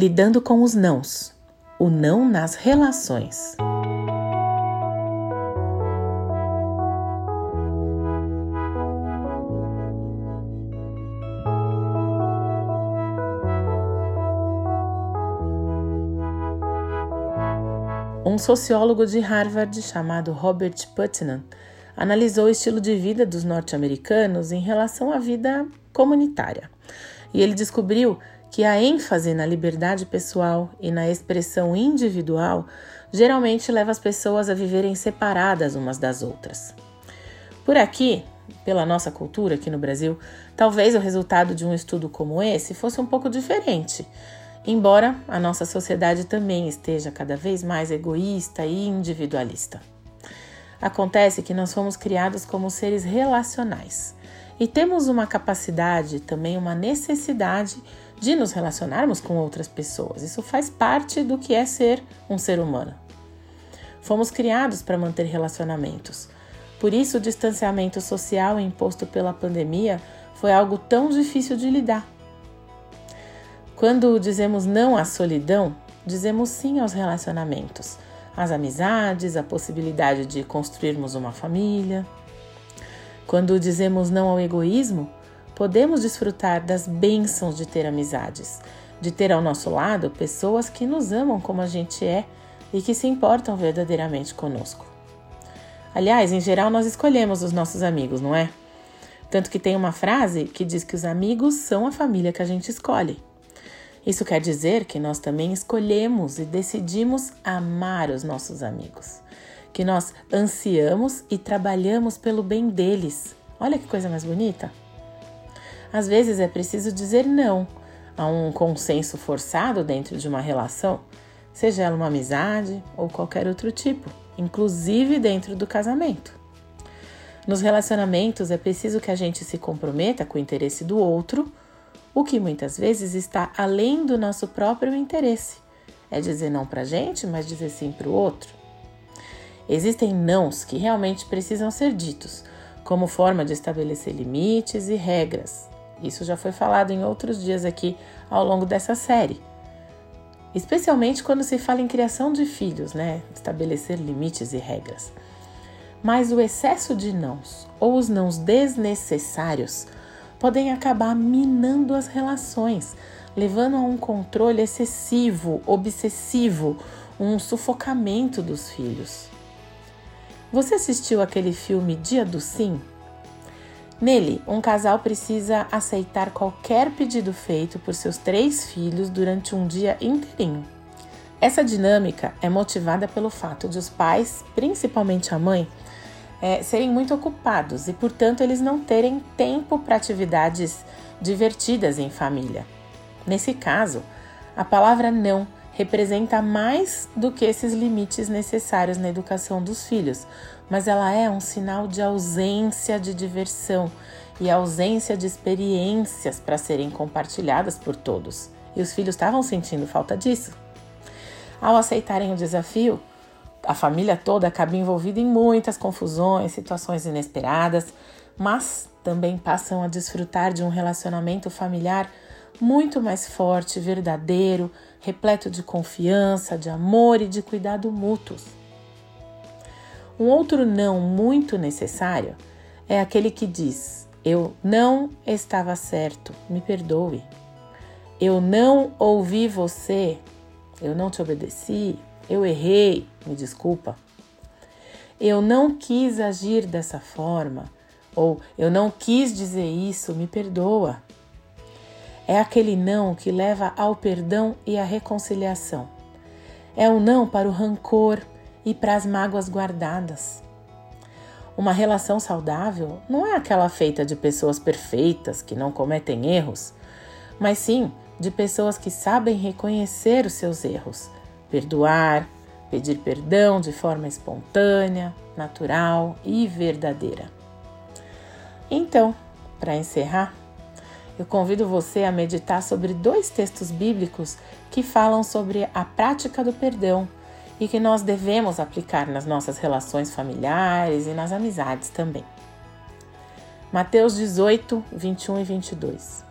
Lidando com os nãos. O não nas relações. Um sociólogo de Harvard chamado Robert Putnam analisou o estilo de vida dos norte-americanos em relação à vida comunitária. E ele descobriu que a ênfase na liberdade pessoal e na expressão individual geralmente leva as pessoas a viverem separadas umas das outras. Por aqui, pela nossa cultura aqui no Brasil, talvez o resultado de um estudo como esse fosse um pouco diferente, embora a nossa sociedade também esteja cada vez mais egoísta e individualista. Acontece que nós fomos criados como seres relacionais e temos uma capacidade, também uma necessidade de nos relacionarmos com outras pessoas. Isso faz parte do que é ser um ser humano. Fomos criados para manter relacionamentos. Por isso, o distanciamento social imposto pela pandemia foi algo tão difícil de lidar. Quando dizemos não à solidão, dizemos sim aos relacionamentos, às amizades, à possibilidade de construirmos uma família. Quando dizemos não ao egoísmo, podemos desfrutar das bênçãos de ter amizades, de ter ao nosso lado pessoas que nos amam como a gente é e que se importam verdadeiramente conosco. Aliás, em geral, nós escolhemos os nossos amigos, não é? Tanto que tem uma frase que diz que os amigos são a família que a gente escolhe. Isso quer dizer que nós também escolhemos e decidimos amar os nossos amigos, que nós ansiamos e trabalhamos pelo bem deles. Olha que coisa mais bonita! Às vezes é preciso dizer não a um consenso forçado dentro de uma relação, seja ela uma amizade ou qualquer outro tipo, inclusive dentro do casamento. Nos relacionamentos é preciso que a gente se comprometa com o interesse do outro, o que muitas vezes está além do nosso próprio interesse. É dizer não para a gente, mas dizer sim para o outro. Existem nãos que realmente precisam ser ditos, como forma de estabelecer limites e regras, isso já foi falado em outros dias aqui ao longo dessa série. Especialmente quando se fala em criação de filhos, né? Estabelecer limites e regras. Mas o excesso de nãos ou os nãos desnecessários podem acabar minando as relações, levando a um controle excessivo, obsessivo, um sufocamento dos filhos. Você assistiu aquele filme Dia do Sim? Nele, um casal precisa aceitar qualquer pedido feito por seus três filhos durante um dia inteirinho. Essa dinâmica é motivada pelo fato de os pais, principalmente a mãe, é, serem muito ocupados e, portanto, eles não terem tempo para atividades divertidas em família. Nesse caso, a palavra não representa mais do que esses limites necessários na educação dos filhos, mas ela é um sinal de ausência de diversão e ausência de experiências para serem compartilhadas por todos. E os filhos estavam sentindo falta disso. Ao aceitarem o desafio, a família toda acaba envolvida em muitas confusões, situações inesperadas, mas também passam a desfrutar de um relacionamento familiar muito mais forte, verdadeiro, repleto de confiança, de amor e de cuidado mútuos. Um outro não muito necessário é aquele que diz: Eu não estava certo, me perdoe. Eu não ouvi você, eu não te obedeci, eu errei, me desculpa. Eu não quis agir dessa forma, ou eu não quis dizer isso, me perdoa. É aquele não que leva ao perdão e à reconciliação. É o não para o rancor, e para as mágoas guardadas. Uma relação saudável não é aquela feita de pessoas perfeitas que não cometem erros, mas sim de pessoas que sabem reconhecer os seus erros, perdoar, pedir perdão de forma espontânea, natural e verdadeira. Então, para encerrar, eu convido você a meditar sobre dois textos bíblicos que falam sobre a prática do perdão e que nós devemos aplicar nas nossas relações familiares e nas amizades também. Mateus 18, 21 e 22.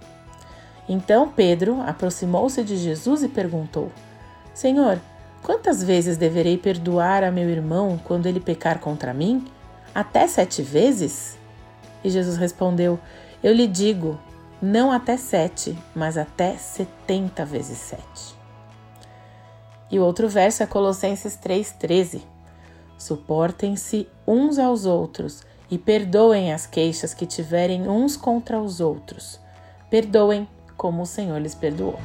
Então Pedro aproximou-se de Jesus e perguntou: Senhor, quantas vezes deverei perdoar a meu irmão quando ele pecar contra mim? Até sete vezes? E Jesus respondeu: Eu lhe digo, não até sete, mas até setenta vezes sete. E o outro verso é Colossenses 3,13. Suportem-se uns aos outros e perdoem as queixas que tiverem uns contra os outros. Perdoem como o Senhor lhes perdoou.